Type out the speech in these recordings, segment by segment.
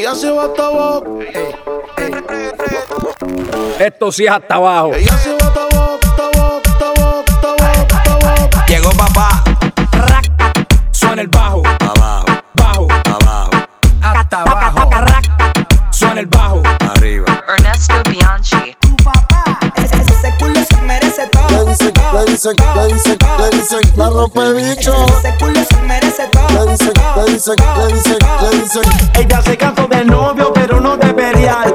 Ella se va hasta abajo. Esto sí es hasta abajo. Ella se va hasta abajo, hasta abajo, hasta abajo, hasta abajo, hasta abajo. Llegó papá. Suena el bajo, Abajo, bajo, abajo, hasta abajo. Suena el bajo. Le dicen, le dicen, le dicen, la rompe bicho. Ese culo se merece todo. Le dicen, le dicen, le dicen, le dicen. Ella se cansó del novio, pero no de Berial.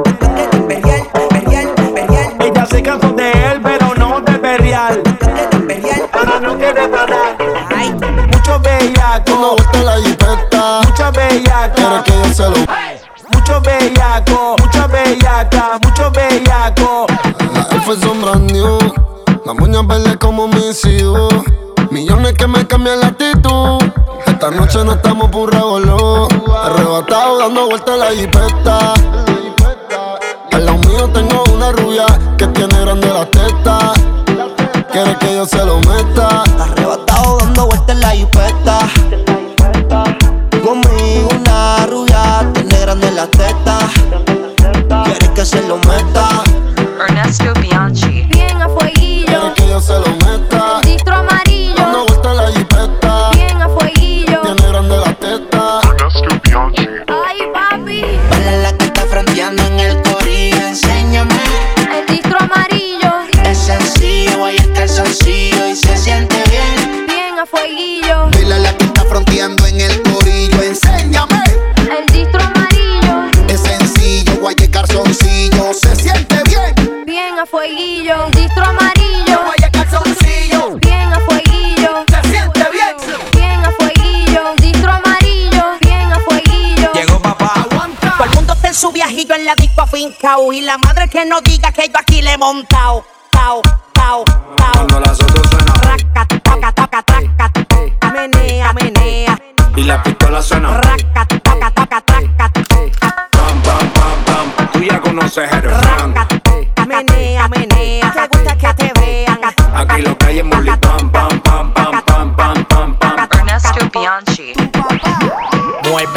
Imperial, imperial, imperial, Ella se cansó de él, pero no de Berial. imperial. Ahora no quiere parar. Ay, Mucho bellaco, vuelta la jipeta. mucha Quiere bellaca. que yo se lo. Mucho bellaco, mucha bellaca, mucho bellaco. La F son brand new. Las moñas verdes como mis hijos. Millones que me cambian la actitud. Esta noche no estamos por revolú. Arrebatado dando vueltas la jipeta. Al lado mío tengo una rubia que tiene grande la teta. Quiere que yo se lo meta. Arrebatado dando vueltas en la jipeta. Conmigo una rubia tiene grande la teta. Quiere que se lo meta. Ernesto Bianchi. Afincao Y la madre que no diga que yo aquí le he montao Tao, tao, tao Cuando las otras suenan Raca, taca, taca, taca taca. Menea, menea y la pistola suena. Raca, taca, taca, taca Pam, pam, pam, pam. Tú ya conoces el refrán. Raca, menea, menea Te gusta que te vean Aquí lo que hay es pam, pam,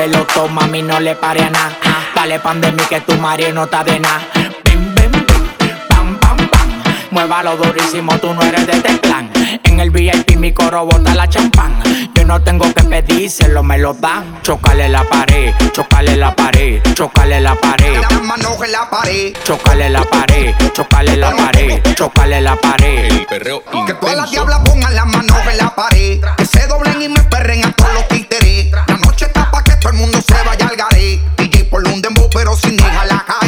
Muévelo, toma, mami, no le pare a nada. Dale pan de mí que tu marido no está de nada. Bim, bim, bim, pam, pam, pam. Muévalo durísimo, tú no eres de este plan. En el VIP mi coro bota la champán. Yo no tengo que pedírselo, me lo dan. Chocale la pared, chocale la pared, chocale la pared. Las manos en la pared. Chocale la pared, chocale la pared, chocale la pared. Que todas las diablas pongan las manos en la pared. Que se doblen y me perren a todos los títeres. La noche el mundo se vaya al garé. DJ por un dembow, pero sin dejarla caer. Que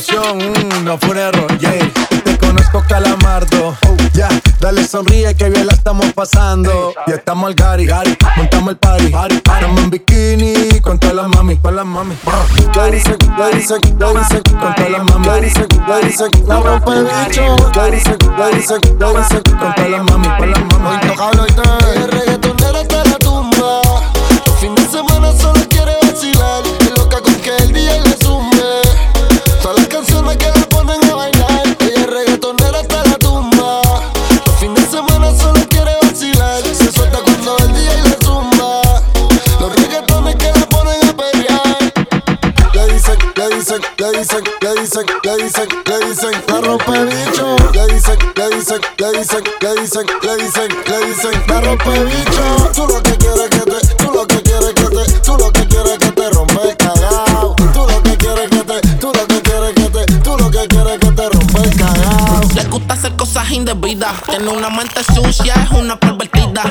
Mm, no fue un error, yeah. Te conozco, calamardo. Oh, ya, dale sonríe que bien la estamos pasando. Y estamos al gari, montamos el party. party, en bikini con todas las mami, con las mami. Le dicen, le dicen, le dicen, Con todas las mami, le dicen, le dicen, la rompe bicho. Le dicen, le dicen, le dicen, con todas las mami, con las mami. Hoy te dicen, le dicen, le dicen, la rompe bicho. Le dicen, le dicen, le dicen, le dicen, le dicen, le dicen, la rompe bicho. Tú lo que quieres que te, tú lo que quieres que te, tú lo que quieres que te rompe el cagao. Tú lo que quieres que te, tú lo que quieres que te, tú lo que quieres que te rompe el cagao. Le gusta hacer cosas indebidas. Tiene una mente sucia, es una pervertida.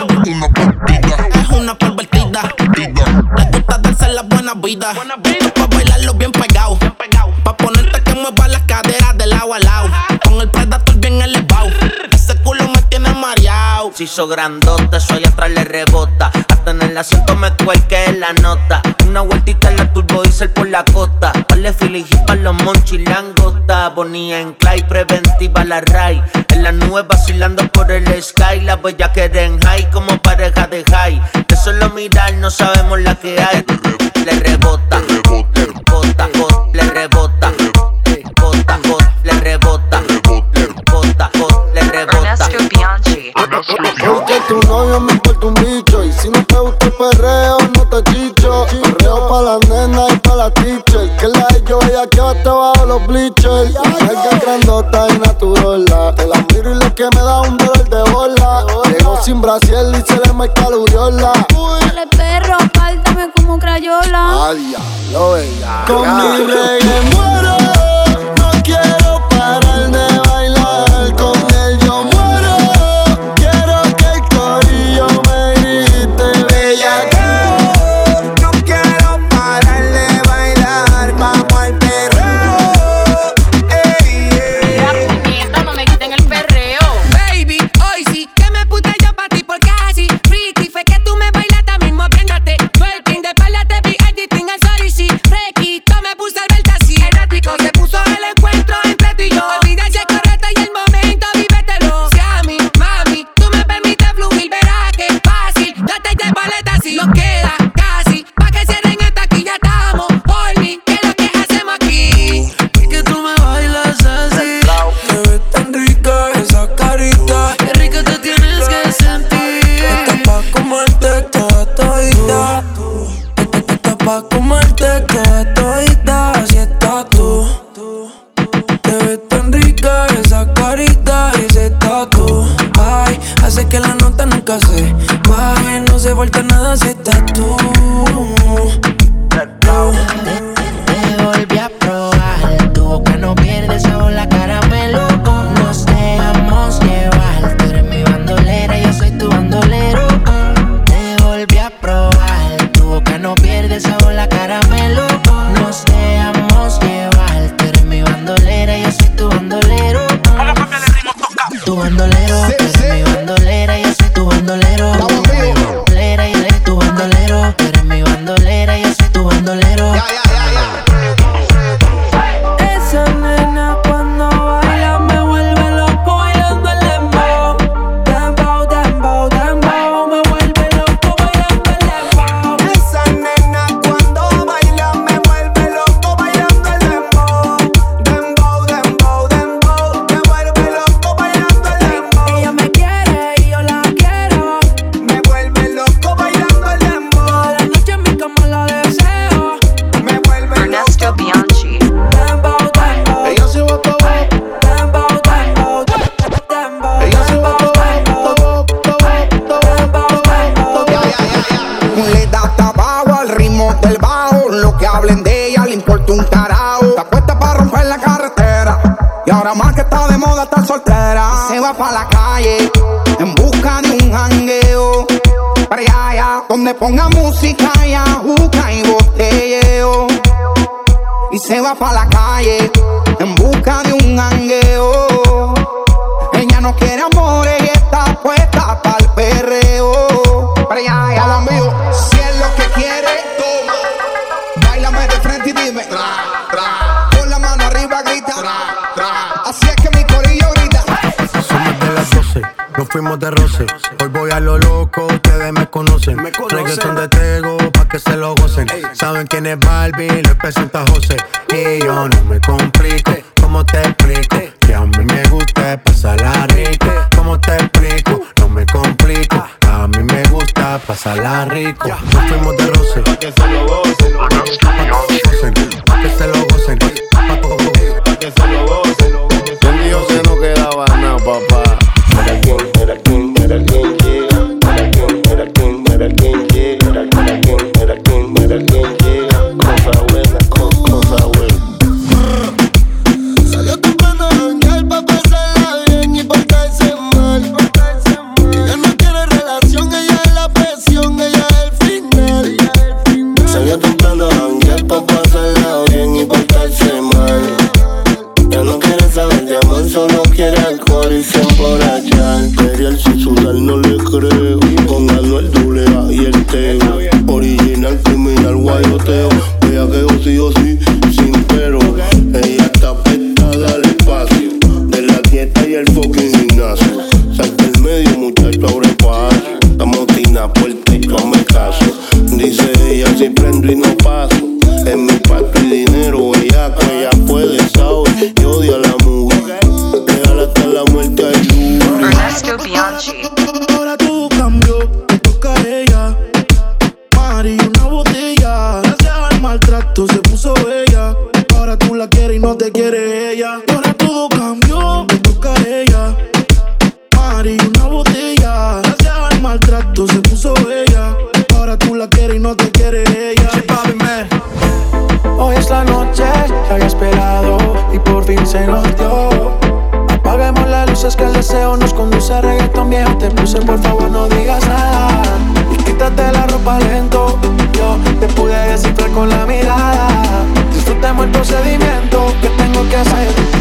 Es una pervertida. Le gusta darse la buena vida. Esto pa' que. Con el predator bien elevado. Ese culo me tiene se hizo grandota, eso allá atrás le rebota. Hasta en el asiento me cuelque la nota. Una vueltita en la turbo diesel por la costa. Vale filigí para los monchis langota. Bonía en clay, preventiva la ray. En la nube vacilando por el sky. La bella que en high como pareja de high. De solo mirar no sabemos la que hay. Le rebota, tu novio me importa un bicho Y si no te gusta el perreo, no te chicho. Perreo pa' la nena y pa' la teacher Que la de yo ella que te bajo los bleachers. Carga grandota y naturola Te la miro y lo que me da un dolor de bola. Llego sin brasiel y se le marca la uriola Dale perro, pártame como crayola. Ay, diablo, bella Con mi reggae muero pa' comerte toda hablen de ella le importa un carajo. Está puesta para romper la carretera. Y ahora más que está de moda estar soltera. Se va para la calle en busca de un jangueo. Para allá, donde ponga música y ajuca y botelleo. Y se va para la calle en busca de un jangueo. Saben quién es Barbie, les presenta José. Y yo no me complico, ¿cómo te explico? Que a mí me gusta pasarla rico. ¿Cómo te explico? No me complico. A mí me gusta pasarla rico. Nos fuimos de roce. Pa' que se lo gocen. Pa' que se lo gocen. Pa' que se lo gocen. ¿Quién dijo que no quedaba nada, papá? solo quiere alcohol y se emborracha. Imperial si sudar no le creo. Con Anuel Dulea y el Teo. Original, criminal, guayoteo. Vea que yo sí o sí, sin pero. Ella está pestada al espacio. De la dieta y el fucking gimnasio. Salta el medio, muchacho, abre paso. Estamos tina, puerta y tú me caso. Dice ella, si prendo y no paso. No te quiere ella. Ahora todo cambió, me toca a ella. Mari, una botella. Gracias al maltrato se puso bella. Ahora tú la quieres y no te quiere ella. Hoy es la noche que había esperado y por fin se nos dio. Apaguemos las luces que el deseo nos conduce a reggaetón viejo. Te puse, por favor, no digas nada. Y quítate la ropa lento. Yo te pude descifrar con la mirada. Disfrutemos el procedimiento que tengo que hacer.